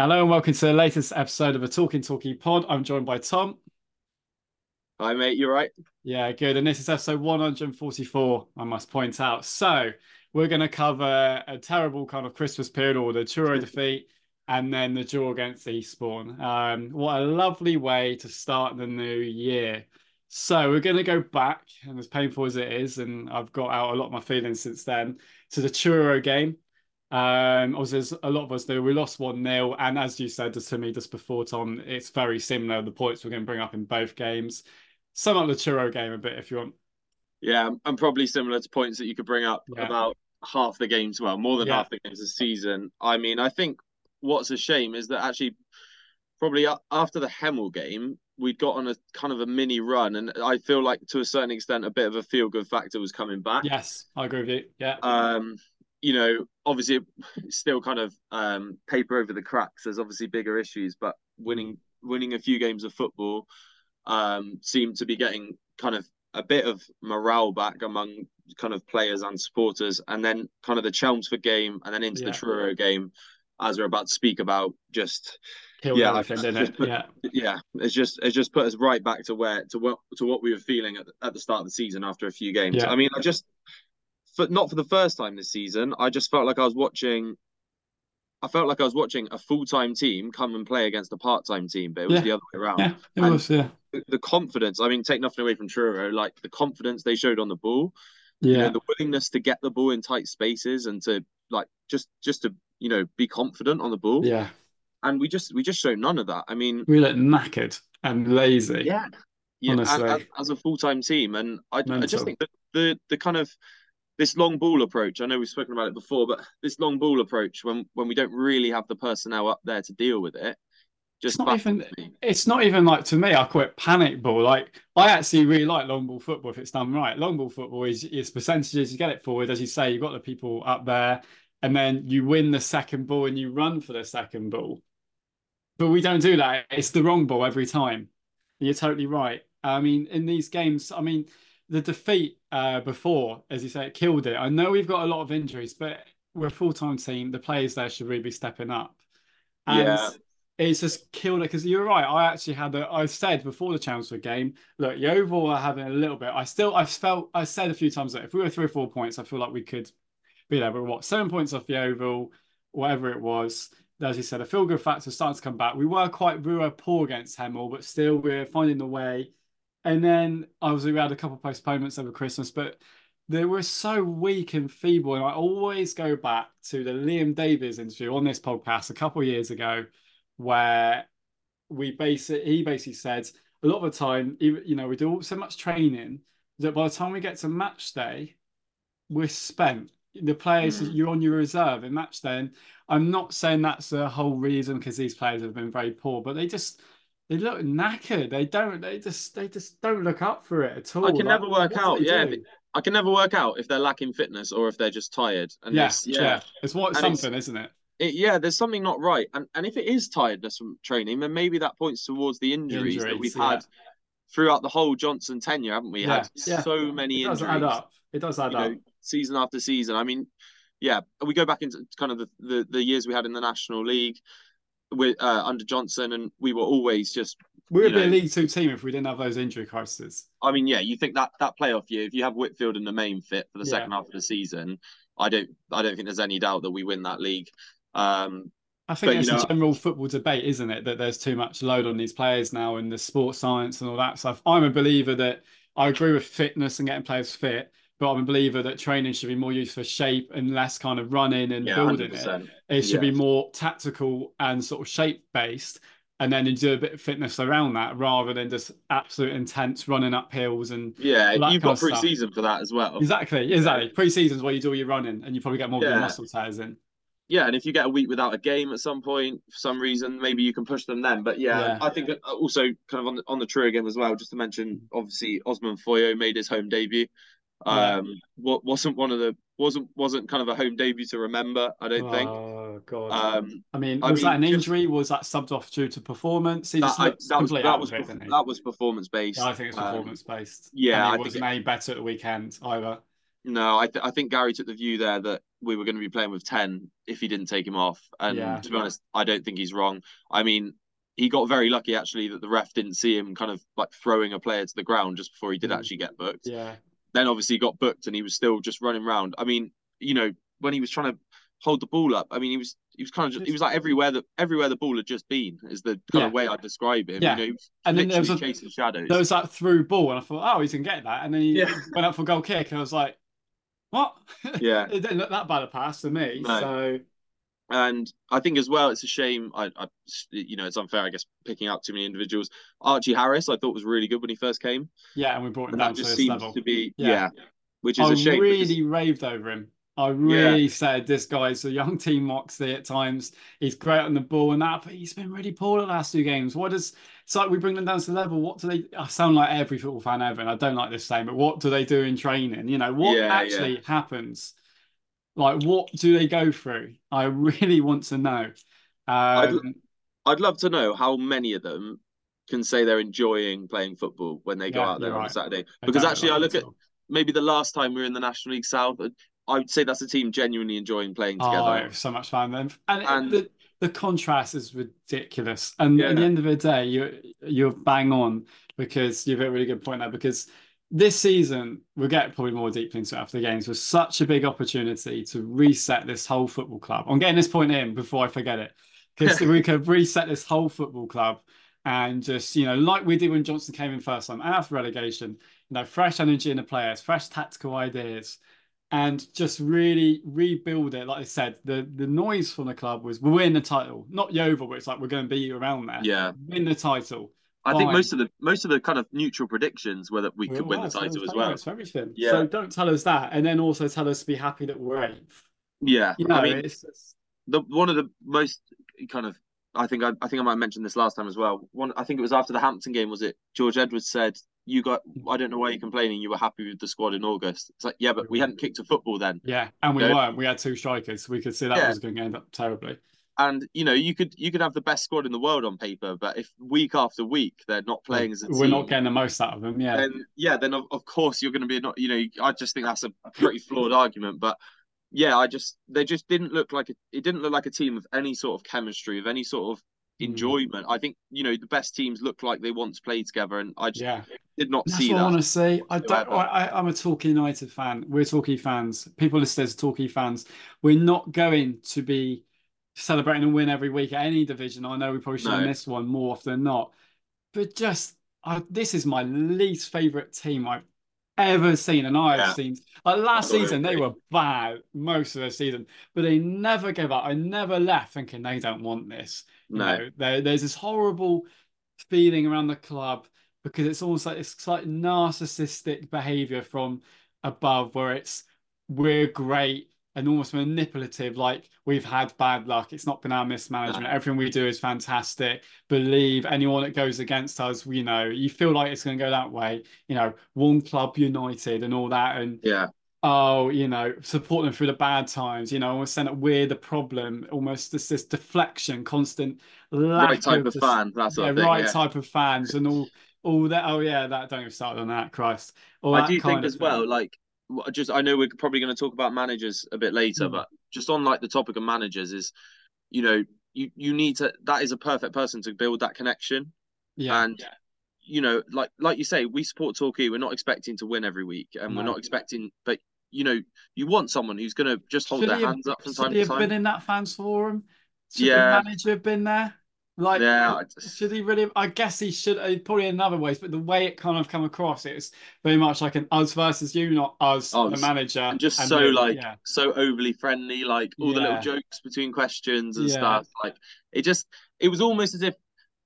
Hello and welcome to the latest episode of the Talking Torquay Pod. I'm joined by Tom. Hi, mate. You're right? Yeah, good. And this is episode 144, I must point out. So we're going to cover a terrible kind of Christmas period or the Truro defeat and then the draw against Eastbourne. Um, what a lovely way to start the new year. So we're going to go back, and as painful as it is, and I've got out a lot of my feelings since then, to the Truro game. Um, obviously, as a lot of us do, we lost 1 0. And as you said to me just before, Tom, it's very similar. The points we're going to bring up in both games. Sum up the Truro game a bit if you want. Yeah, and probably similar to points that you could bring up yeah. about half the games, well, more than yeah. half the games this season. I mean, I think what's a shame is that actually, probably after the Hemel game, we'd got on a kind of a mini run, and I feel like to a certain extent, a bit of a feel good factor was coming back. Yes, I agree with you. Yeah. Um, you know, obviously still kind of um, paper over the cracks. There's obviously bigger issues, but winning winning a few games of football um, seemed to be getting kind of a bit of morale back among kind of players and supporters, and then kind of the Chelmsford game, and then into yeah. the Truro game, as we're about to speak about, just Killed yeah, everything, it? Put, yeah, yeah. It's just it's just put us right back to where to what to what we were feeling at the, at the start of the season after a few games. Yeah. I mean, I just for not for the first time this season. I just felt like I was watching. I felt like I was watching a full time team come and play against a part time team, but it was yeah. the other way around. Yeah, it and was. Yeah, the, the, confidence. I mean, take nothing away from Truro, like the confidence they showed on the ball. Yeah, you know, the willingness to get the ball in tight spaces and to like just just to you know be confident on the ball. Yeah, and we just we just showed none of that. I mean, we looked knackered and lazy. Yeah, yeah, honestly. As, as a full time team, and I, I just think that the the kind of this long ball approach. I know we've spoken about it before, but this long ball approach when when we don't really have the personnel up there to deal with it. Just it's not even me. it's not even like to me, I call it panic ball. Like I actually really like long ball football if it's done right. Long ball football is is percentages, you get it forward, as you say, you've got the people up there, and then you win the second ball and you run for the second ball. But we don't do that. It's the wrong ball every time. You're totally right. I mean, in these games, I mean, the defeat uh, before, as you say, it killed it. I know we've got a lot of injuries, but we're a full time team. The players there should really be stepping up. And yeah. it's just killed it because you're right. I actually had a, I said before the Chelmsford game, look, Yeovil are having a little bit. I still, I felt, I said a few times that if we were three or four points, I feel like we could be there. But what, seven points off Yeovil, whatever it was. As you said, a feel good factor starting to come back. We were quite, we were poor against Hemel, but still we're finding the way and then obviously we had a couple of postponements over Christmas, but they were so weak and feeble. And I always go back to the Liam Davies interview on this podcast a couple of years ago, where we basically he basically said a lot of the time, you know, we do so much training that by the time we get to match day, we're spent. The players mm. you're on your reserve in match day. And I'm not saying that's the whole reason because these players have been very poor, but they just they look knackered. They don't. They just. They just don't look up for it at all. I can like, never work out. Yeah, do? I can never work out if they're lacking fitness or if they're just tired. And yeah, yeah, yeah. It's what something, is not it? It, yeah, there's something not right, and and if it is tiredness from training, then maybe that points towards the injuries, injuries that we've yeah. had throughout the whole Johnson tenure, haven't we? Yeah, had yeah. so many injuries. it does injuries. Add up. It does add up. Know, season after season. I mean, yeah, we go back into kind of the, the, the years we had in the National League with uh, under Johnson, and we were always just we would be know, a League Two team if we didn't have those injury crises. I mean, yeah, you think that that playoff year, if you have Whitfield and the main fit for the yeah. second half of the season, I don't, I don't think there's any doubt that we win that league. Um, I think it's you know, a general football debate, isn't it, that there's too much load on these players now in the sports science and all that stuff. I'm a believer that I agree with fitness and getting players fit, but I'm a believer that training should be more used for shape and less kind of running and yeah, building 100%. it. It should yeah. be more tactical and sort of shape based and then you do a bit of fitness around that rather than just absolute intense running up hills and yeah you've got pre-season for that as well exactly exactly pre-season is where you do all your running and you probably get more yeah. muscle tears in yeah and if you get a week without a game at some point for some reason maybe you can push them then but yeah, yeah. i think uh, also kind of on the, on the true game as well just to mention obviously osman foyo made his home debut um yeah. wasn't one of the wasn't wasn't kind of a home debut to remember i don't oh, think oh god um i mean was I mean, that an injury just, was that subbed off due to performance he that, I, that was that was, it, that was performance based yeah, i think it's um, performance based yeah and he I wasn't any better at the weekend either no i th- i think gary took the view there that we were going to be playing with 10 if he didn't take him off. And Yeah. to be honest, I don't think he's wrong. I mean, he got very lucky actually that the ref didn't see him kind of like throwing a player to the ground just before he did Mm. actually get booked. Yeah. Then obviously he got booked and he was still just running around. I mean, you know, when he was trying to hold the ball up, I mean, he was he was kind of just, he was like everywhere that everywhere the ball had just been is the kind Yeah. of way I describe him. Yeah. You know, he was And then there was a- chasing shadows. There was that through ball, and I thought, oh, he's gonna get that. And then he Yeah. went up for a goal kick, and I was like, what? Yeah. it didn't look that bad a pass to me. No. So And I think as well, it's a shame. I, I, you know, it's unfair, I guess, picking out too many individuals. Archie Harris, I thought was really good when he first came, yeah, and we brought him and down that to just this seems level. to be, Yeah. yeah, which is I a shame. I really because- raved over him. I really said this guy's a young Dean Moxley at times. He's great on the ball and that, but he's been really poor the last two games. What does it's like we bring them down to the level? What do they? I sound like every football fan ever, and I don't like this saying, but what do they do in training? You know, what Yeah, yeah. actually happens? Like, what do they go through? I really want to know. Um, I'd love to know how many of them can say they're enjoying playing football when they go Yeah, out there on right. Saturday. Because actually, I look at maybe the last time we were in the National League South, I would say that's a team genuinely enjoying playing Oh, together. it was so much fun. And, and, And- the, the contrast is ridiculous. And at the end of the day, you're you're bang on because you've got a really good point there. Because this season, we'll get probably more deeply into it after the games, was such a big opportunity to reset this whole football club. I'm getting this point in before I forget it. Because we could reset this whole football club and just, you know, like we did when Johnson came in first time after relegation, you know, fresh energy in the players, fresh tactical ideas and just really rebuild it. Like I said, the the noise from the club was we'll win the title, not Yeovil, but it's like we're going to be around there. Yeah, Win the title. I think most of the most of the kind of neutral predictions were that we could win the title as well. everything. Yeah. So don't tell us that, and then also tell us to be happy that we're eighth. Yeah, You know, I mean, it's, the one of the most kind of I think I, I think I might mention this last time as well. One I think it was after the Hampton game, was it? George Edwards said, "You got I don't know why you're complaining. You were happy with the squad in August." It's like, yeah, but we hadn't kicked a football then. yeah, and we Yeah. weren't. We had two strikers. We could see that Yeah. was going to end up terribly. And you know, you could you could have the best squad in the world on paper, but if week after week they're not playing as a We're team, not getting the most out of them. Yeah, then yeah, then of, of course you're going to be not. You know, I just think that's a pretty flawed argument, but. Yeah, I just they just didn't look like a, it didn't look like a team of any sort of chemistry, of any sort of Mm. enjoyment. I think you know the best teams look like they want to play together, and I just yeah. did not That's see what that. I want to see. I don't. I, I'm a Torquay United fan. We're Torquay fans. People listen as Torquay fans. We're not going to be celebrating a win every week at any division. I know we probably should No. missed one more often than not, but just I, this is my least favorite team I've ever seen, and I have Yeah. seen like last season they were bad most of the season, but they never gave up. I never left thinking they don't want this. You No. know, there, there's this horrible feeling around the club because it's almost like it's like narcissistic behavior from above where it's we're great and almost manipulative like we've had bad luck it's not been our mismanagement everything we do is fantastic believe anyone that goes against us you know you feel like it's going to go that way you know one club united and all that and Yeah, oh, you know, support them through the bad times, you know, almost saying that we're the problem, almost this this deflection, constant lack right type of dis- fan. That sort yeah, thing. right yeah. type of fans and all all that. Oh yeah, that don't even start on that, Christ. All I do think of as well, thing. like just I know we're probably going to talk about managers a bit later, Mm. but just on like the topic of managers is, you know, you you need to that is a perfect person to build that connection. yeah, And you know, like like you say, we support Torquay. We're not expecting to win every week, and we're not expecting, but you know, you want someone who's going to just hold Should their have- hands up from time to have time. been in that fans forum? Should Yeah. the manager have been there? Like, Yeah, I just- should he really? I guess he should. uh, Probably in other ways, but the way it kind of come across, it's very much like an us versus you, not us, Oh, the manager, and just and so like yeah. so overly friendly, like all the little jokes between questions and Yeah. stuff. Like it just it was almost as if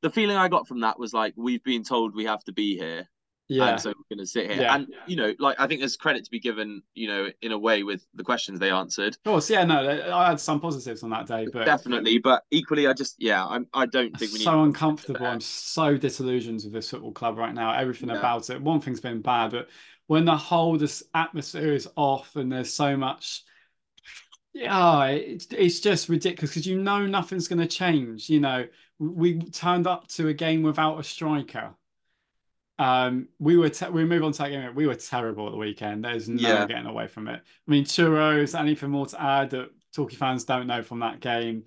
the feeling I got from that was like we've been told we have to be here, Yeah, and so we're going to sit here. Yeah. And you know, like I think there's credit to be given, you know, in a way with the questions they answered, of course. Yeah, no, I had some positives on that day, but definitely. But equally, I just yeah, I'm I don't think we need so uncomfortable. I'm so disillusioned with this football club right now. Everything Yeah. about it. One thing's been bad, but when the whole this atmosphere is off and there's so much, yeah, it's it's just ridiculous because you know nothing's going to change. You know, we turned up to a game without a striker. Um, we were we move on to that game. We were terrible at the weekend. There's no Yeah. getting away from it. I mean, churros. Anything more to add that Torquay fans don't know from that game?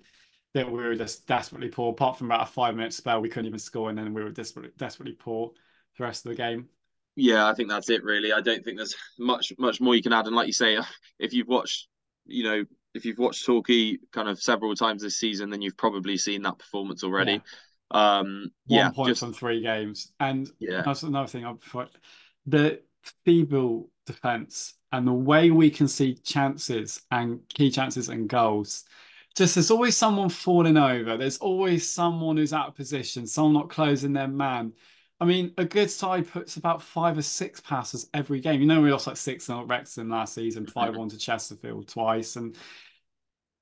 That we were just desperately poor. Apart from about a five minute spell, we couldn't even score, and then we were desperately desperately poor the rest of the game. Yeah, I think that's it really. I don't think there's much much more you can add. And like you say, if you've watched, you know, if you've watched Torquay kind of several times this season, then you've probably seen that performance already. Um, One yeah, point just from three games, and yeah, that's another thing. I the feeble defense and the way we can see chances and key chances and goals. Just there's always someone falling over. There's always someone who's out of position, someone not closing their man. I mean, a good side puts about five or six passes every game. You know, we lost like six at Wrexham last season, 5 1 to Chesterfield twice. And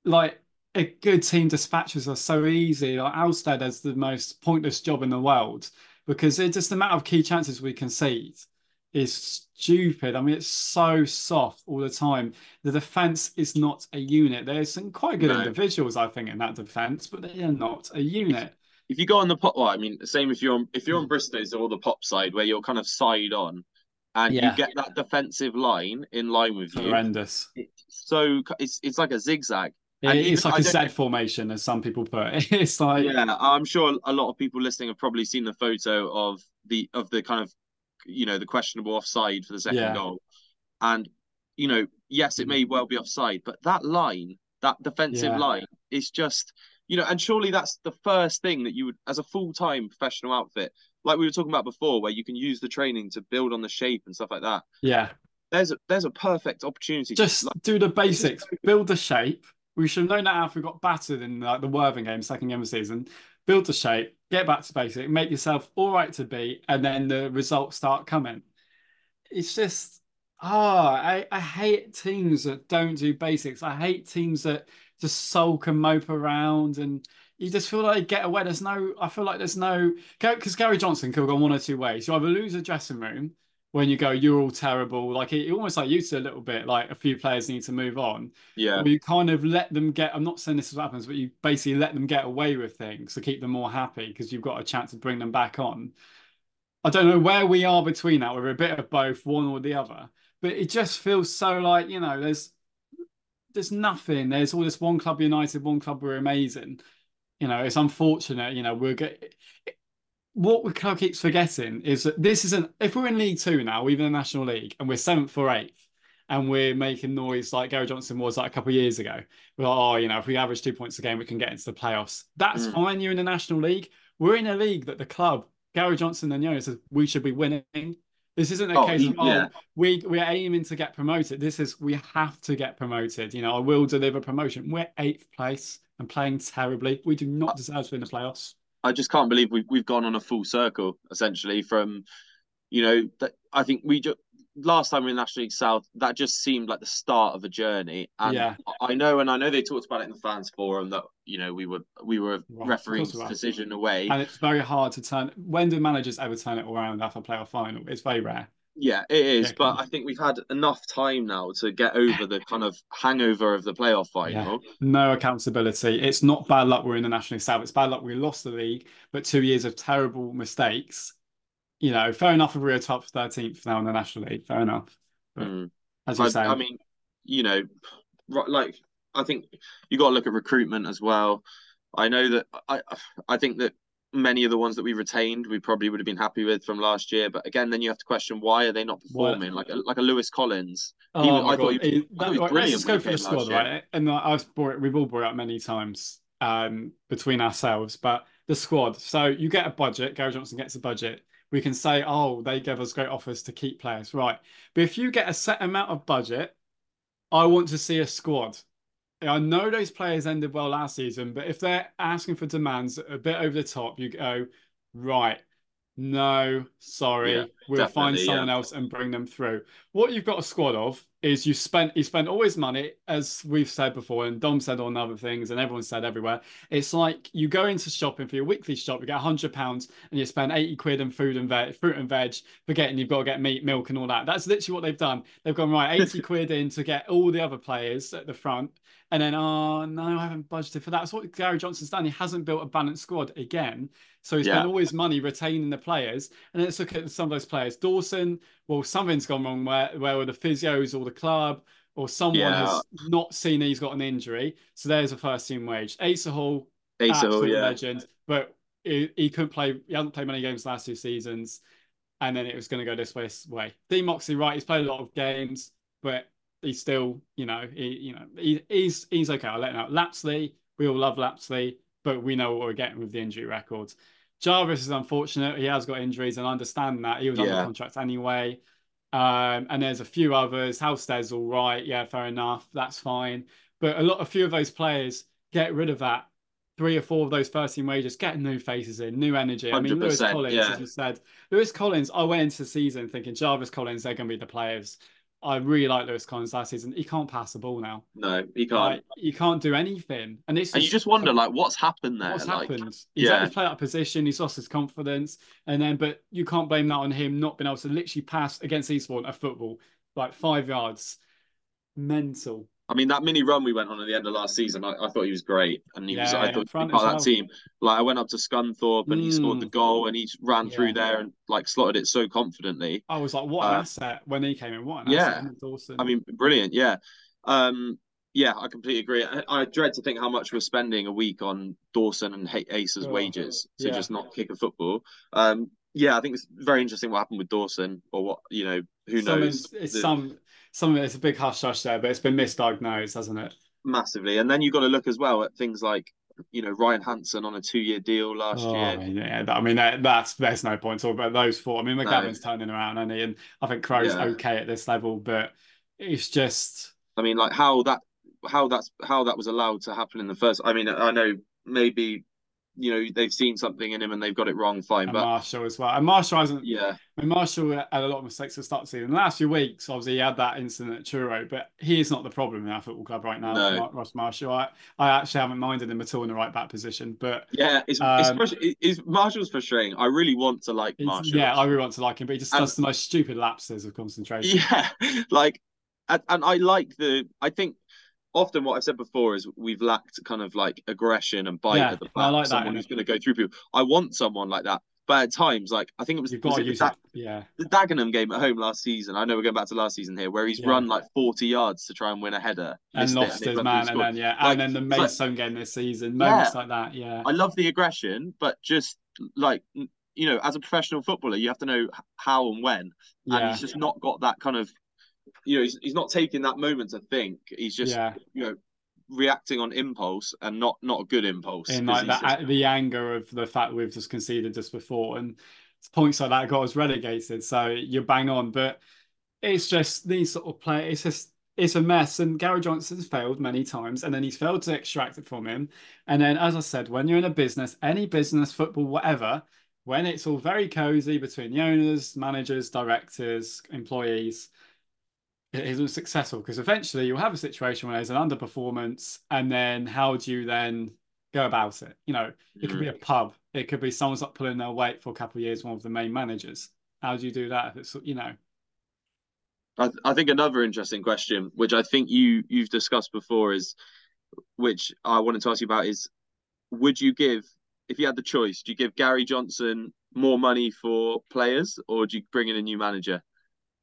like a good team dispatches are so easy. Like Halstead has the most pointless job in the world because it's just the amount of key chances we concede is stupid. I mean, it's so soft all the time. The defense is not a unit. There's some quite good No. individuals, I think, in that defense, but they are not a unit. if you go on the pop, well, I mean, the same if you're on if you're on Bristow's or the pop side where you're kind of side on, and Yeah. you get that defensive line in line with you. Horrendous. So it's it's like a zigzag. It- And it's even- like a don't- formation, as some people put it. It's like Yeah, I'm sure a lot of people listening have probably seen the photo of the of the kind of you know the questionable offside for the second Yeah. goal, and you know yes, it may well be offside, but that line, that defensive Yeah. line, is just you know, and surely that's the first thing that you would as a full time professional outfit, like we were talking about before, where you can use the training to build on the shape and stuff like that. yeah. There's a there's a perfect opportunity. to, Just like, do the basics, build the shape. We should have known that we got battered in like the Worthing game, second game of the season. Build the shape, get back to basic, make yourself all right to beat, and then the results start coming. It's just, ah, I, I hate teams that don't do basics. I hate teams that just sulk and mope around, and you just feel like they get away. There's no, I feel like there's no, because Gary Johnson could have gone one or two ways. You either lose a dressing room when you go, you're all terrible. Like it, it almost like used to a little bit, like a few players need to move on. yeah, Or you kind of let them get, I'm not saying this is what happens, but you basically let them get away with things to keep them more happy because you've got a chance to bring them back on. I don't know where we are between that. We're a bit of both, one or the other. But it just feels so like, you know, there's there's nothing. There's all this one club united, one club we're amazing. You know, it's unfortunate, you know, we're get what we kind of keeps forgetting is that this isn't if we're in League Two now, even the National League, and we're seventh or eighth, and we're making noise like Gary Johnson was like a couple of years ago. We're like, oh, you know, if we average two points a game, we can get into the playoffs. That's Mm. fine. You're in the National League. We're in a league that the club, Gary Johnson and Yono says we should be winning. This isn't a Oh, case of yeah. oh we we're aiming to get promoted. This is we have to get promoted. You know, I will deliver promotion. We're eighth place and playing terribly. We do not deserve to be in the playoffs. I just can't believe we've we've gone on a full circle essentially from, you know, that I think we just last time we were in National League South that just seemed like the start of a journey. And Yeah. I know, and I know they talked about it in the fans forum that you know we were we were Right, of refereeing we were. decision away. And it's very hard to turn. When do managers ever turn it around after a playoff final? It's very rare. Yeah, it is. But. I think we've had enough time now to get over the kind of hangover of the playoff final. No accountability. It's not bad luck we're in the National League South. It's bad luck we lost the league, but two years of terrible mistakes. You know, fair enough if we're top 13th now in the National League. Fair enough. But Mm. as you I, say, I mean, you know, like I think you got to look at recruitment as well. I know that I I think that many of the ones that we retained we probably would have been happy with from last year, but again, then you have to question why are they not What? performing like a, like a Lewis Collins. oh I thought he- It- I he was brilliant let's go for the squad, right? And I've brought it, we've all brought it up many times um, between ourselves, but the squad. So you get a budget. Gary Johnson gets a budget. We can say, oh, they gave us great offers to keep players, right? But if you get a set amount of budget, I want to see a squad. I know those players ended well last season, but if they're asking for demands a bit over the top, you go, right, no, sorry, Yeah, we'll find someone yeah. else and bring them through. What you've got a squad of is you spent you spend all his money, as we've said before, and Dom said on other things, and everyone said everywhere. It's like you go into shopping for your weekly shop, you get hundred pounds, and you spend eighty quid on food and veg, fruit and veg, forgetting you've got to get meat, milk, and all that. That's literally what they've done. They've gone right eighty quid in to get all the other players at the front, and then oh no, I haven't budgeted for that. That's what Gary Johnson's done. He hasn't built a balanced squad again. So he spent yeah. all his money retaining the players. And let's look at some of those players. Dawson, well, something's gone wrong where, where the physios or the club or someone yeah. has not seen he's got an injury. So there's a first team wage. Asa Hall, Asa absolute yeah. legend, but he, he, couldn't play. He hasn't played many games last two seasons, and then it was going to go this way. way. Dean Moxley, right? He's played a lot of games, but he's still, you know, he, you know, he, he's he's okay. I'll let him out. Lapslie, we all love Lapslie, but we know what we're getting with the injury records. Jarvis is unfortunate. He has got injuries, and I understand that. He was yeah. under contract anyway. Um, and there's a few others. Halstead's all right. Yeah, fair enough. That's fine. But a lot, a few of those players get rid of that. Three or four of those first team wages, get new faces in, new energy. I mean, Lewis Collins, yeah. as you said, Lewis Collins. I went into the season thinking Jarvis Collins, they're going to be the players. I really like Lewis Collins last season. He can't pass the ball now. No, he can't. Like, he can't do anything, and it's and you just wonder like what's happened there. What's like, happened? He's yeah. had to play out of position. He's lost his confidence, and then but you can't blame that on him not being able to literally pass against Eastbourne a football like five yards. Mental. I mean, that mini run we went on at the end of last season, I, I thought he was great, and he yeah, was. I thought part of that team. Like I went up to Scunthorpe and mm. he scored the mm. goal, and he ran yeah. through there and like slotted it so confidently. I was like, what an uh, asset when he came in! What an yeah, asset. Awesome. I mean, brilliant. Yeah, um, yeah, I completely agree. I, I, dread to think how much we're spending a week on Dawson and Ace's oh, wages to yeah. just not kick a football. Um, yeah, I think it's very interesting what happened with Dawson, or what you know, who knows. It's the, some some of it's a big hush hush there, but it's been misdiagnosed, hasn't it? Massively. And then you've got to look as well at things like you know Ryan Hansen on a two-year deal last oh, year. Yeah, I mean that, that's there's no point talking about those four. I mean McGavin's no. turning around, and and I think Crow's yeah. okay at this level, but it's just. I mean, like how that how that's how that was allowed to happen in the first. I mean, I know maybe you know they've seen something in him and they've got it wrong. Fine, and but Marshall as well. And Marshall hasn't. Yeah. I mean, Marshall had a lot of mistakes to start the season. The last few weeks, obviously, he had that incident at Truro, but he is not the problem in our football club right now. No. Ross Marshall. I, I actually haven't minded him at all in the right back position. But yeah, it's, um, it's, it's Marshall's frustrating. I really want to like Marshall. Yeah, I really want to like him, but he just and, does the most stupid lapses of concentration. Yeah, like, and, and I like the. I think often what I've said before is we've lacked kind of like aggression and bite yeah, at the back. I like someone that, who's going to go through people. I want someone like that. But at times, like I think it was, was use da- yeah. the Dagenham game at home last season. I know we're going back to last season here, where he's yeah. run like 40 yards to try and win a header and lost his man, and then yeah, like, and then the Maidstone like, game this season, moments yeah, like that. Yeah, I love the aggression, but just like you know, as a professional footballer, you have to know how and when, and he's just not got that kind of you know, he's, he's not taking that moment to think. He's just, yeah. you know, reacting on impulse and not not a good impulse. In like that, just... Uh, the anger of the fact we've just conceded just before, and points like that got us relegated. So you're bang on, but it's just these sort of play. It's just it's a mess. And Gary Johnson's failed many times, and then he's failed to extract it from him. And then, as I said, when you're in a business, any business, football, whatever, when it's all very cozy between the owners, managers, directors, employees, it isn't successful because eventually you'll have a situation where there's an underperformance, and then how do you then go about it? You know, it could be a mm. pub, it could be someone's not pulling their weight for a couple of years, one of the main managers. How do you do that if it's you know? I, I think another interesting question, which I think you you've discussed before, is which I wanted to ask you about is would you give if you had the choice, do you give Gary Johnson more money for players or do you bring in a new manager?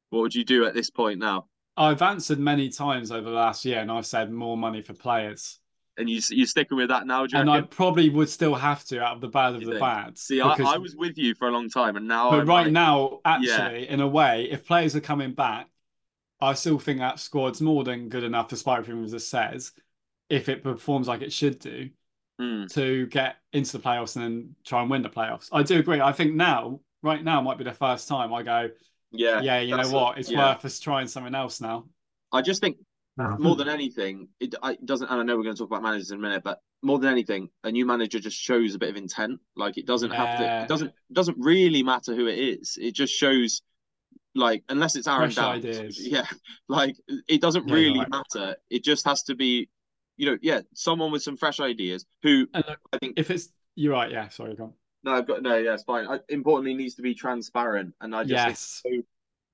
What would you do at this point now? I've answered many times over the last year, and I've said more money for players. And you you sticking with that now? and reckon? I probably would still have to out of the bad of you the think? bad. See, because... I, I, was with you for a long time, and now. But I'm right like, now, actually, yeah. in a way, if players are coming back, I still think that squad's more than good enough, despite everything that says, if it performs like it should do, mm. to get into the playoffs and then try and win the playoffs. I do agree. I think now, right now, might be the first time I go yeah, yeah. You know what? It's yeah. worth us trying something else now. I just think more than anything, it, it, doesn't. And I know we're going to talk about managers in a minute, but more than anything, a new manager just shows a bit of intent. Like it doesn't yeah. have to. It doesn't doesn't really matter who it is. It just shows like unless it's Aaron Fresh Downes, ideas. yeah, like it doesn't Yeah, really right. matter. It just has to be, you know, yeah, someone with some fresh ideas who And look, I think if it's you're right, yeah. Sorry, go on. No, I've got no, yeah, it's fine. I, importantly, needs to be transparent, and I just Yes, so-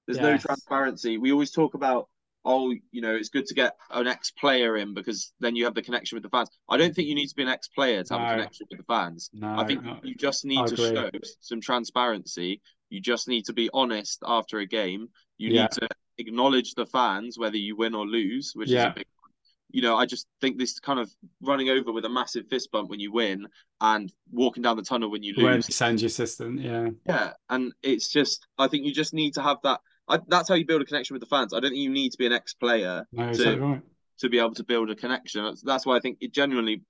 there's no transparency. We always talk about, oh, you know, it's good to get an ex-player in because then you have the connection with the fans. I don't think you need to be an ex-player to have a connection with the fans. no, I think no. you just need I to agree. show some transparency. You just need to be honest after a game. You Yeah. need to acknowledge the fans, whether you win or lose, which is a big. You know, I just think this kind of running over with a massive fist bump when you win and walking down the tunnel when you when lose. you send your assistant, yeah, Yeah, and it's just I think you just need to have that. I, that's how you build a connection with the fans. I don't think you need to be an ex-player no, to right. to be able to build a connection. That's, that's why I think it genuinely,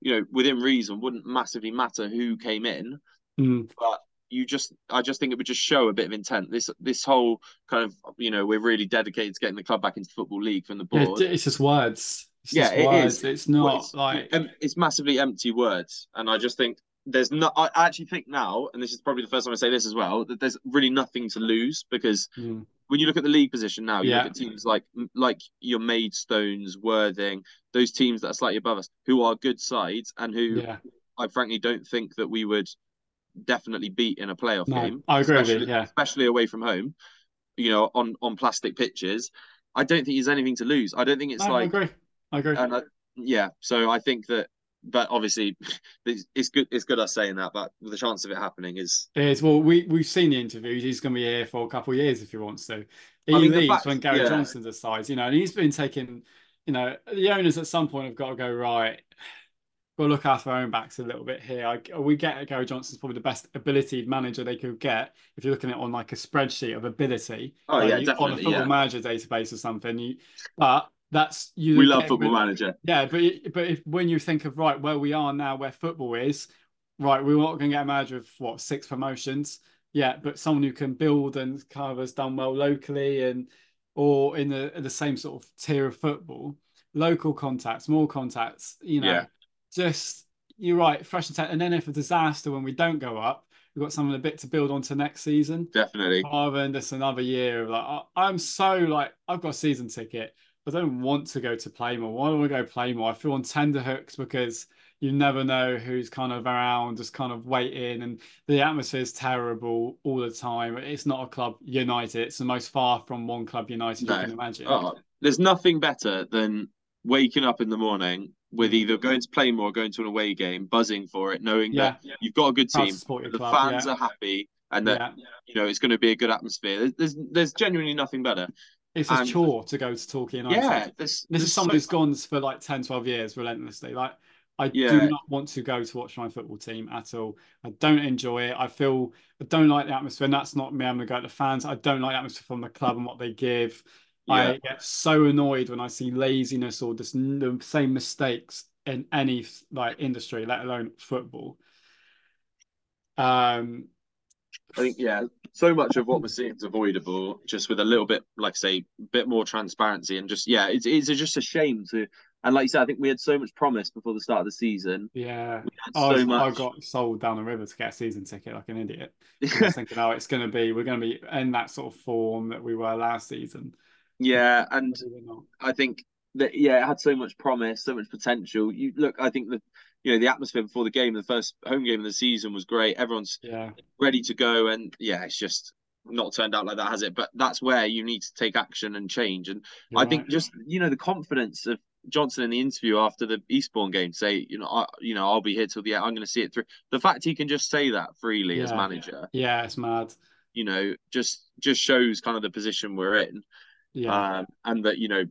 you know, within reason, wouldn't massively matter who came in, Mm, but you just I just think it would just show a bit of intent. This this whole kind of you know we're really dedicated to getting the club back into the football league from the yeah, board. it's just words. It's Yeah, it is. It's Well, not it's, like it's massively empty words, and I just think there's not. I actually think now, and this is probably the first time I say this as well, that there's really nothing to lose because mm, when you look at the league position now, you Yeah. look at teams like like your Maidstones, Worthing, those teams that are slightly above us, who are good sides and who yeah, I frankly don't think that we would definitely beat in a playoff no, game, I agree with especially, you. Yeah, especially away from home. You know, on on plastic pitches, I don't think there's anything to lose. I don't think it's no, like, agree. I agree. and I, yeah. So I think that, but obviously, it's, good. It's good us saying that, but the chance of it happening is. It is. Well, we we've seen the interviews. He's going to be here for a couple of years if he wants to. He I mean, leaves fact- when Gary yeah. Johnson decides, you know, and he's been taking, you know, the owners at some point have got to go right. We'll look after our own backs a little bit here. I, we get Gary Johnson's probably the best ability manager they could get if you're looking at it on like a spreadsheet of ability. Oh like yeah, you- on a football Yeah, manager database or something. You, but that's you. we love Football with- Manager. yeah, but but if when you think of right where we are now, where football is, right, we're not going to get a manager of what six promotions. Yeah, but someone who can build and kind of has done well locally and or in the the same sort of tier of football, local contacts, more contacts. You know, Yeah. just you're right, fresh and tech. And then if a disaster when we don't go up, we've got something a bit to build on to next season Definitely. rather than just another year of like I'm so like I've got a season ticket. I don't want to go to Plainmoor. Why don't I go Plainmoor? I feel on tender hooks because you never know who's kind of around, just kind of waiting, and the atmosphere is terrible all the time. It's not a club United. It's the most far from one club United No. you can imagine. Oh, there's nothing better than waking up in the morning with either going to Plainmoor or going to an away game, buzzing for it, knowing yeah, that you've got a good team, to support your the club. fans yeah. are happy, and that yeah. you know it's going to be a good atmosphere. There's there's, there's genuinely nothing better. It's a and- chore to go to Torquay United. Yeah, there's, This there's is someone so- who's gone for like 10, 12 years relentlessly. Like, I Yeah. do not want to go to watch my football team at all. I don't enjoy it. I feel I don't like the atmosphere, and that's not me I'm going to go to the fans. I don't like the atmosphere from the club and what they give. Yeah. I get so annoyed when I see laziness or just the same mistakes in any like industry, let alone football. Um, I think yeah, so much of what we're seeing is avoidable, just with a little bit, like say, a bit more transparency and just yeah, it's it's just a shame to. And like you said, I think we had so much promise before the start of the season. yeah, I, so much. I got sold down the river to get a season ticket like an idiot. I was thinking, oh, it's going to be, we're going to be in that sort of form that we were last season. yeah, and Maybe we're not. I think that yeah, it had so much promise, so much potential. You look, I think that you know the atmosphere before the game, the first home game of the season was great. Everyone's Yeah, ready to go, and yeah, it's just not turned out like that, has it? But that's where you need to take action and change. And you're I think just you know the confidence of Johnson in the interview after the Eastbourne game, say you know I you know I'll be here till the end. I'm going to see it through. The fact he can just say that freely as manager, yeah, it's mad. you know, just just shows kind of the position we're in, Yeah, um, and that you know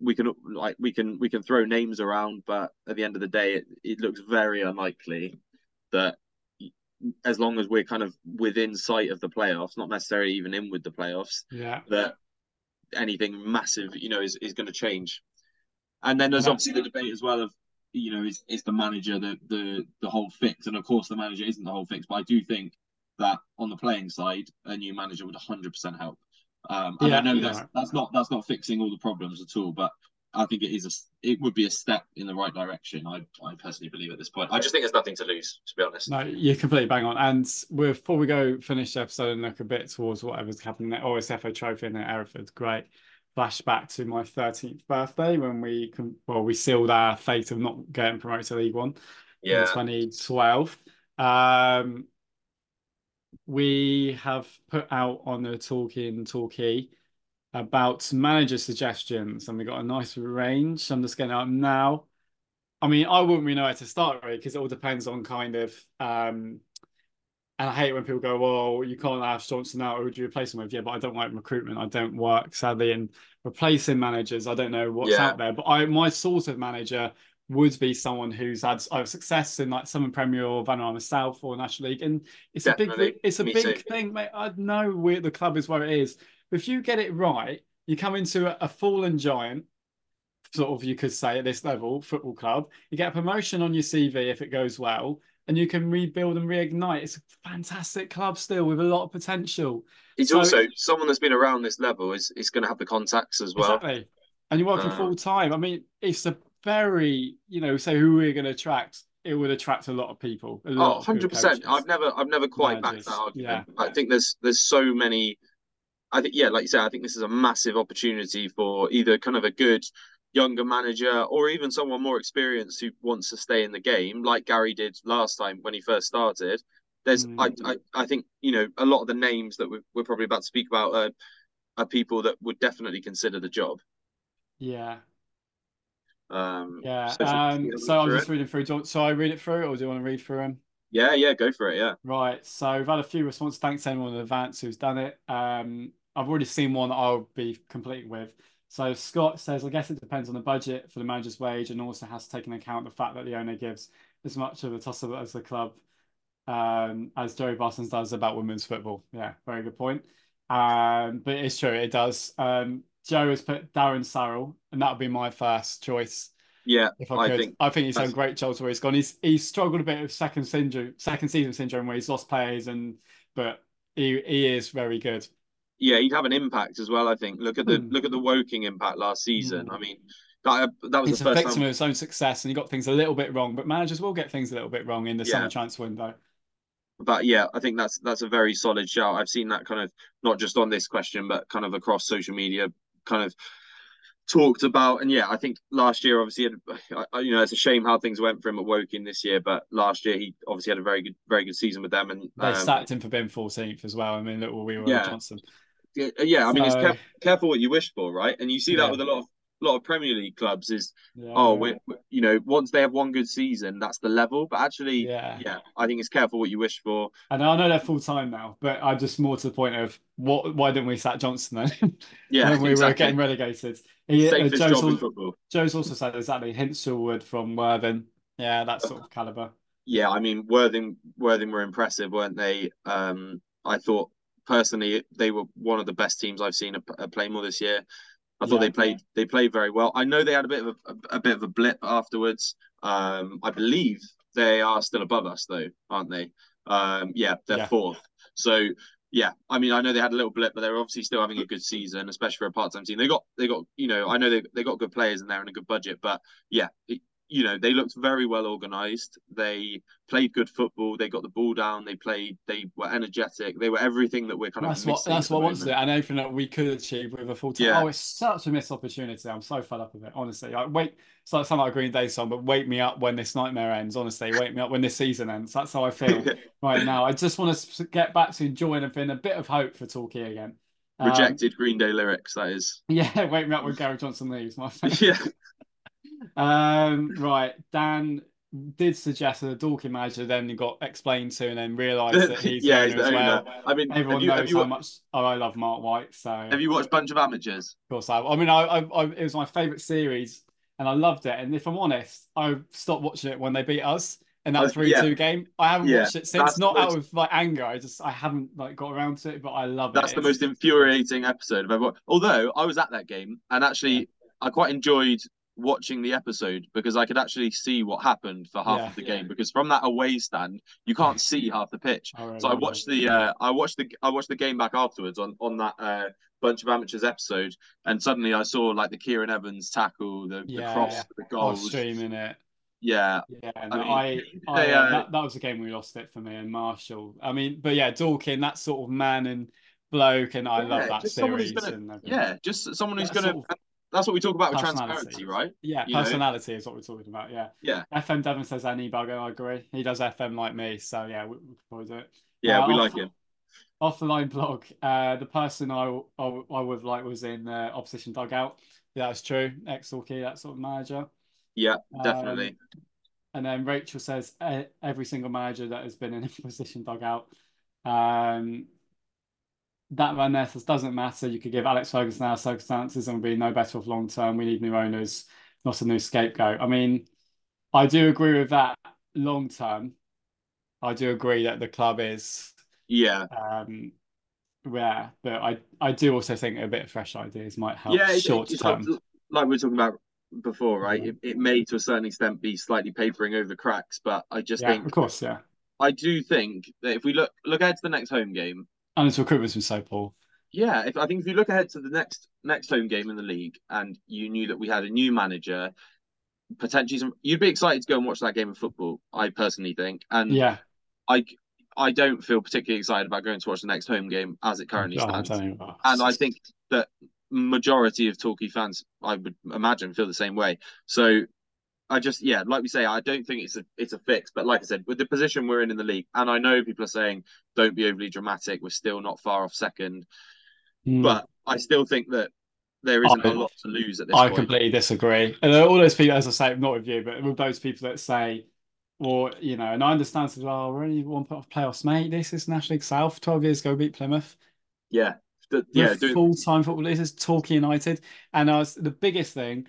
we can like we can we can throw names around, but at the end of the day, it, it looks very unlikely that as long as we're kind of within sight of the playoffs, not necessarily even in with the playoffs, yeah, that anything massive, you know, is, is going to change. And then there's obviously the debate as well of, you know, is is the manager the the the whole fix? And of course, the manager isn't the whole fix, but I do think that on the playing side, a new manager would 100% help. Um, and Yeah, I know that's right. that's not that's not fixing all the problems at all, but I think it is a it would be a step in the right direction. I I personally believe at this point. I just think there's nothing to lose, to be honest. No, you're completely bang on. And before we go finish the episode and look a bit towards whatever's happening at OSFO Trophy in Hereford, great flashback to my 13th birthday when we can well we sealed our fate of not getting promoted to League One yeah. in 2012. Um, we have put out on the Talking Torquay about manager suggestions, and we got a nice range. I'm just getting up now. I mean, I wouldn't really know where to start really because it all depends on kind of. Um, and I hate when people go, "Well, you can't have Johnson out. Who would you replace him with?" Yeah, but I don't like recruitment. I don't work sadly in replacing managers. I don't know what's yeah. out there. But I, my sort of manager would be someone who's had either success in like Southern Premier or Vanarama South or National League, and it's Definitely. a big, it's a Me big too. thing, mate. I know where the club is where it is. But If you get it right, you come into a, a fallen giant, sort of you could say at this level, football club. You get a promotion on your CV if it goes well, and you can rebuild and reignite. It's a fantastic club still with a lot of potential. It's so, also someone that's been around this level is is going to have the contacts as well. Exactly. And you're working uh, full time. I mean, it's a very, you know, say who we're going to attract. It would attract a lot of people. A lot oh, 100%. I've never, I've never quite backed that argument. Yeah. I think there's, there's so many. I think, yeah, like you said, I think this is a massive opportunity for either kind of a good younger manager or even someone more experienced who wants to stay in the game, like Gary did last time when he first started. There's, mm. I, I, I think, you know, a lot of the names that we're, we're probably about to speak about are, are people that would definitely consider the job. Yeah. Um, yeah. So, um, so I'm just reading through. So I read it through, or do you want to read through them? Yeah, yeah, go for it. Yeah. Right. So we've had a few responses. Thanks to anyone in advance who's done it. Um, I've already seen one that I'll be complete with. So Scott says, I guess it depends on the budget for the manager's wage and also has to take into account the fact that the owner gives as much of a toss of it as the club um, as Joey Parsons does about women's football. Yeah, very good point. Um, but it's true, it does. Um, Joe has put Darren Sarll, and that would be my first choice. Yeah, if I, could. I think I think he's done great jobs where he's gone. He's he's struggled a bit with second syndrome, second season syndrome, where he's lost players, and but he he is very good. Yeah, he'd have an impact as well. I think. Look at the mm. look at the Woking impact last season. Mm. I mean, that, that was it's the first time. of his own success, and he got things a little bit wrong. But managers will get things a little bit wrong in the yeah. summer transfer window but yeah, I think that's that's a very solid shout. I've seen that kind of not just on this question, but kind of across social media, kind of talked about. And yeah, I think last year obviously, had, you know, it's a shame how things went for him at Woking this year, but last year he obviously had a very good, very good season with them. And they um, sacked him for being 14th as well. I mean, look, we were yeah. Johnson. Yeah, yeah, I mean, so... it's careful what you wish for, right? And you see that yeah. with a lot of lot of Premier League clubs is, yeah, oh, we you know, once they have one good season, that's the level. But actually, yeah, yeah, I think it's careful what you wish for. And I know they're full time now, but I'm just more to the point of what? Why didn't we sack Johnson then? Yeah, when we exactly. were getting relegated. He, uh, Joe's, football. Joe's also said exactly Hinshelwood from Worthing. Yeah, that sort of caliber. Yeah, I mean Worthing, Worthing were impressive, weren't they? Um, I thought personally they were one of the best teams I've seen at, at Plainmoor this year. I thought yeah, they played they played very well. I know they had a bit of a, a, bit of a blip afterwards. Um, I believe they are still above us though, aren't they? Um, yeah, they're yeah. fourth. So yeah, I mean, I know they had a little blip, but they're obviously still having a good season, especially for a part-time team. They got, they got, you know, I know they they got good players in there and a good budget, but yeah, it, you know, they looked very well organised. They played good football. They got the ball down. They played. They were energetic. They were everything that we're kind that's of. What, that's what I want to do, and anything that we could achieve with a full time. Yeah. Oh, it's such a missed opportunity. I'm so fed up with it. Honestly, like wait, it's like something like a Green Day song, but wake me up when this nightmare ends. Honestly, wake me up when this season ends. That's how I feel right now. I just want to get back to enjoying and a bit of hope for Torquay again. Rejected um, Green Day lyrics. That is. Yeah, wake me up when Gary Johnson leaves. My favorite. yeah. Um, right, Dan did suggest that the Dorking manager then got explained to and then realised that he's yeah, he's the as well. I mean, everyone you, knows how much oh, I love Marc White. So have you watched Bunch of Amateurs? Of course, I. I mean, I, I, I it was my favourite series, and I loved it. And if I'm honest, I stopped watching it when they beat us in that three two yeah. game. I haven't yeah, watched it since, not most... out of like anger. I just I haven't like got around to it, but I love that's it. That's the most infuriating episode of ever. Although I was at that game and actually I quite enjoyed watching the episode because I could actually see what happened for half Yeah. of the game because from that away stand you can't see half the pitch. I So I remember. watched the uh, I watched the I watched the game back afterwards on on that uh, bunch of amateurs episode, and suddenly I saw like the Kieran Evans tackle, the, the cross, yeah. the goal was goals. streaming it. Yeah, Yeah, no, mean, I, I, they, uh, uh, that, that was the game we lost it for me and Marshall. I mean, but yeah, Dorking, that sort of man and bloke, and I love that series. gonna- and yeah, just someone who's gonna. That's what we talk about with transparency, right? yeah, you know? personality is what we're talking about. Yeah, Yeah, FM Devon says any bugger. I agree. He does FM like me, so yeah, we, we probably do it. yeah, Uh, we off- like him. Off the line blog, uh, the person I, I I would like was in uh, opposition dugout. Yeah, that's true. Ex Torquay, that sort of manager. Yeah, Um, definitely. And then Rachel says every single manager that has been in a position dugout. Um, that one there says doesn't matter. You could give Alex Ferguson our circumstances and we'll be no better off long term. We need new owners, not a new scapegoat. I mean, I do agree with that long term. I do agree that the club is yeah, um yeah, but I I do also think a bit of fresh ideas might help yeah. It, short term. like, like we were talking about before, right? Yeah. It, it may to a certain extent be slightly papering over the cracks, but I just Yeah, think of course, yeah. I do think that if we look look ahead to the next home game, And his recruitment's been so poor. Yeah, if I think if you look ahead to the next next home game in the league and you knew that we had a new manager, potentially some, you'd be excited to go and watch that game of football. I personally think, and Yeah. I I don't feel particularly excited about going to watch the next home game as it currently Oh, stands. And I think that majority of Torquay fans, I would imagine, feel the same way. So I just yeah, like we say, I don't think it's a it's a fix. But like I said, with the position we're in in the league, and I know people are saying don't be overly dramatic. We're still not far off second Mm. but I still think that there isn't I- a lot to lose at this I point. completely disagree. And all those people, as I say, not with you, but with those people that say, or you know, and I understand as well, we're only one point off playoffs, mate. This is National League South. Twelve years ago, beat Plymouth. Yeah, The- yeah, full time football. This is Torquay United, and I was the biggest thing.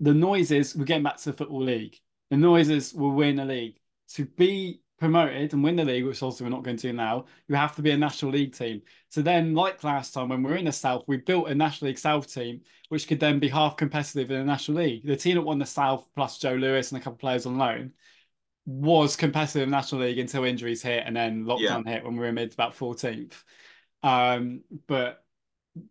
The noises. We're getting back to the football league. The noises will win a league to be promoted and win the league, which also we're not going to do now. You have to be a National League team. So then, like last time when we were in the South, we built a National League South team, which could then be half competitive in the National League. The team that won the South plus Joe Lewis and a couple of players on loan was competitive in the National League until injuries hit and then lockdown hit when we were mid about 14th. Um, but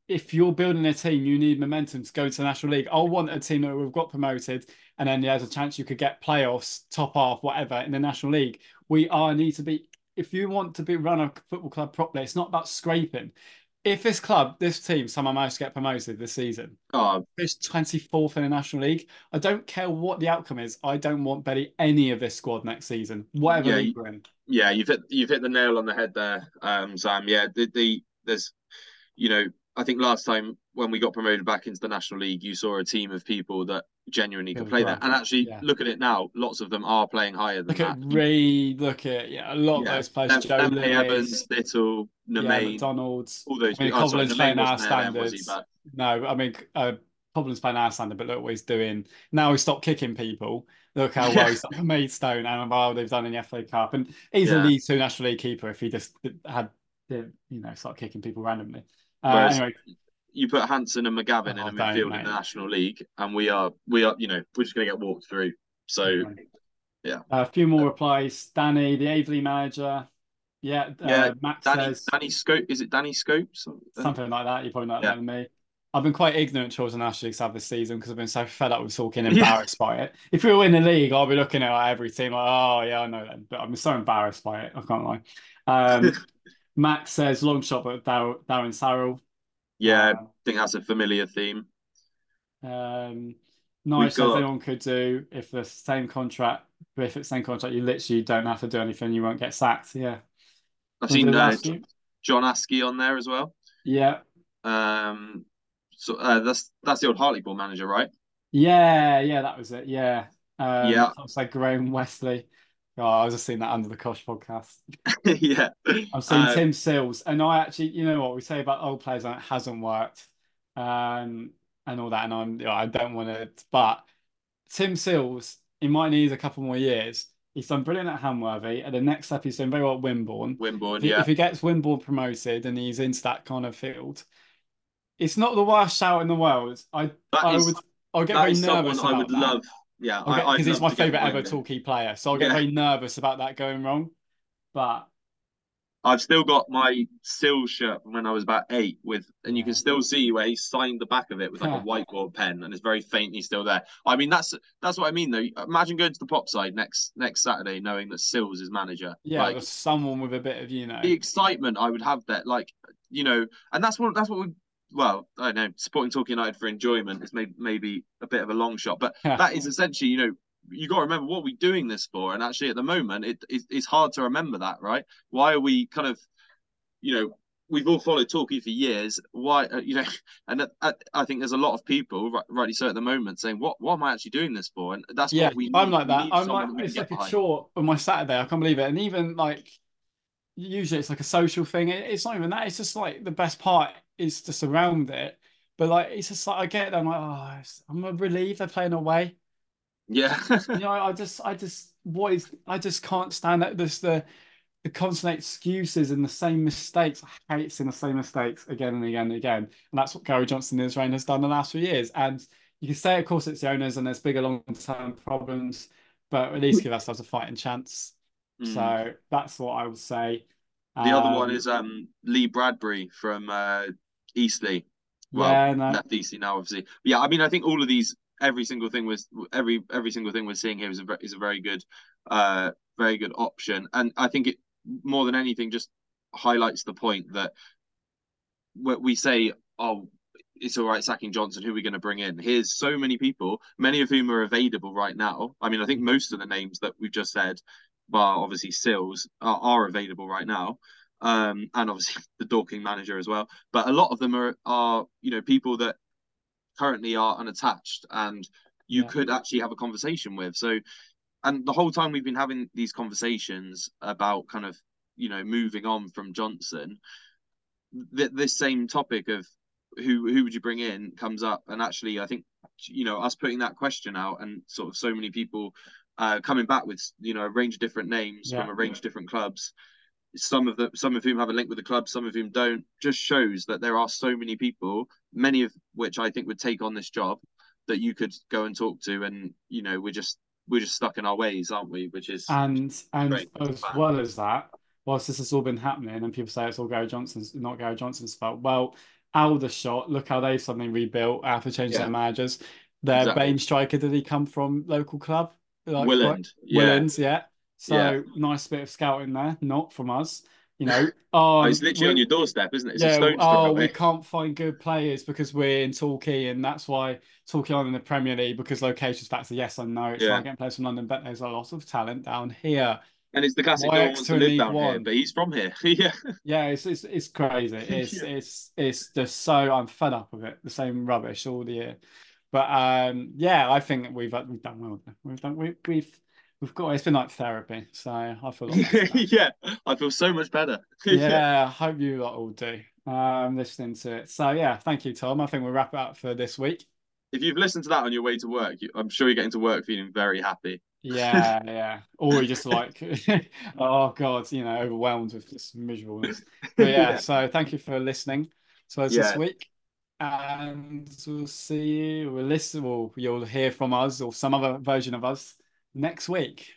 if you're building a team, you need momentum to go to the National League. I want a team that we've got promoted, and then there's a chance you could get playoffs, top half, whatever in the National League. We are need to be. If you want to be run a football club properly, it's not about scraping. If this club, this team, somehow managed to get promoted this season, oh, it's 24th in the National League. I don't care what the outcome is. I don't want Betty any of this squad next season, whatever Yeah, league we're in. yeah, you've hit you've hit the nail on the head there, um, Sam. Yeah, the, the there's, you know, I think last time when we got promoted back into the National League, you saw a team of people that genuinely could play that. And actually, Yeah. look at it now. Lots of them are playing higher than Look at that. Reed, look at yeah, a lot of those players. Joe Lewis, Evans, Little, yeah, McDonald's. all those I mean. Oh, sorry, playing our wasn't there then, was he? standards. No, I mean, uh, Covolan's playing our standard, but look what he's doing. Now he's stopped kicking people. Look how well he's for Maidstone and how they've done in the FA Cup. And he's a League Two National League keeper if he just had, you know, start kicking people randomly. Uh, anyway, you put Hanson and McGavin Oh, in a midfield in the National League, and we are we are you know we're just going to get walked through. So yeah. a few more replies. Danny, the Aveley manager. Yeah, uh, Yeah, Max Danny says Danny Scope is it Danny Scopes? something like that. You're probably know Yeah. that than me. I've been quite ignorant towards the National League South this season because I've been so fed up with talking, Yeah. embarrassed by it. If we were in the league, I'll be looking at like, every team like, oh yeah, I know that, but I'm so embarrassed by it. I can't lie. Um, Max says long shot, but Dar- Darren Sarll. Yeah, I Um, think that's a familiar theme. Um, nice as got- anyone could do if the same contract, but if it's same contract, you literally don't have to do anything. You won't get sacked. Yeah. I've seen uh? John Askey on there as well. Yeah. Um, so uh, that's that's the old Hartlepool manager, right? Yeah. Yeah. That was it. Yeah. Um, Yeah. I was like Graham Westley. Oh, I was just seeing that under the Kosh podcast. yeah, I've seen Uh, Tim Sills, and I actually, you know what we say about old players, and it hasn't worked, um, and all that, and I'm, you know, I don't want to, but Tim Sills, he might need a couple more years. He's done brilliant at Hamworthy, and the next step he's doing very well at Wimborne. Wimborne. If he, Yeah, if he gets Wimborne promoted and he's into that kind of field, it's not the worst shout in the world. I, That I is- would, I'll get very nervous someone I would that. love. Yeah, I'll get- I- I'd because he's my favorite ever. Torquay player. So I'll get Yeah. very nervous about that going wrong. But I've still got my Sill shirt from when I was about eight with, and you can still see where he signed the back of it with like a whiteboard pen, and it's very faintly still there. I mean, that's that's what I mean though. Imagine going to the pop side next next Saturday knowing that Sills is manager. yeah, like someone with a bit of you know. the excitement I would have there, like you know, and that's what that's what we. Well, I don't know. Supporting Torquay United for enjoyment is maybe maybe a bit of a long shot, but that is essentially, you know, you got to remember what we're doing this for. And actually, at the moment, it, it, it's hard to remember that, right? Why are we kind of, you know, we've all followed Torquay for years. Why, uh, you know, and I, I think there's a lot of people, right, rightly so, at the moment, saying, "What, what am I actually doing this for?" And that's yeah, what we. I'm like that. I'm like it's like a chore on my Saturday. I can't believe it. And even like usually it's like a social thing. It, it's not even that. It's just like the best part is to surround it. But like it's just like I get there, I'm like, oh, I'm relieved they're playing away. Yeah, You know, I just, I just, what is, I just can't stand that. This the the constant excuses and the same mistakes. I hate seeing the same mistakes again and again and again. And that's what Gary Johnson and his reign has done the last few years. And you can say, of course, it's the owners and there's bigger long-term problems, but at least give ourselves a fighting chance. Mm. So that's what I would say. the other one Um, is um Lee Bradbury from uh, Eastleigh. Well, yeah, no, left Eastleigh now, obviously. But yeah, I mean, I think all of these, every single thing was every every single thing we're seeing here is a is a very good, uh, very good option, and I think it more than anything just highlights the point that what we say, oh, it's all right sacking Johnson. Who are we going to bring in? Here's so many people, many of whom are available right now. I mean, I think most of the names that we've just said, bar obviously Sills, are, are available right now. Um, and obviously the Dorking manager as well. But a lot of them are are you know people that currently are unattached and you Yeah. could actually have a conversation with. So, and the whole time we've been having these conversations about kind of you know moving on from Johnson, th- this same topic of who who would you bring in comes up, and actually I think you know us putting that question out and sort of so many people uh, coming back with you know a range of different names Yeah. from a range of different clubs some of the some of whom have a link with the club, some of whom don't, just shows that there are so many people, many of which I think would take on this job, that you could go and talk to, and you know we're just we're just stuck in our ways, aren't we? Which is and and Great. as well as that, whilst this has all been happening, and people say it's all Gary Johnson's, not Gary Johnson's fault. Well, Aldershot, look how they've suddenly rebuilt after changing Yeah. their managers. Their Exactly. Bane striker, did he come from local club? Like, Willand, yeah. Willands, yeah. So Yeah. nice bit of scouting there, not from us. You know, oh, Oh, it's literally on your doorstep, isn't it? It's yeah, oh, we can't find good players because we're in Torquay, and that's why Torquay aren't in the Premier League because locations factor. Yes, I know it's Yeah. like getting players from London, but there's a lot of talent down here. And it's the classic no one to live down here, but he's from here. yeah. Yeah, it's it's, it's crazy. It's Yeah. it's it's just so I'm fed up with it. The same rubbish all the year. But um, yeah, I think we've we've done well. We've done we, we've we've got it's been like therapy. So I feel like yeah, I feel so much better. yeah, I hope you lot all do. Um, listening to it. So yeah, thank you, Tom. I think we'll wrap it up for this week. If you've listened to that on your way to work, you, I'm sure you're getting to work feeling very happy. Yeah, yeah. Or you're just like, oh God, you know, overwhelmed with this miserableness. But yeah, Yeah. so thank you for listening to us this week. And we'll see you, we'll listen, or you'll hear from us or some other version of us next week.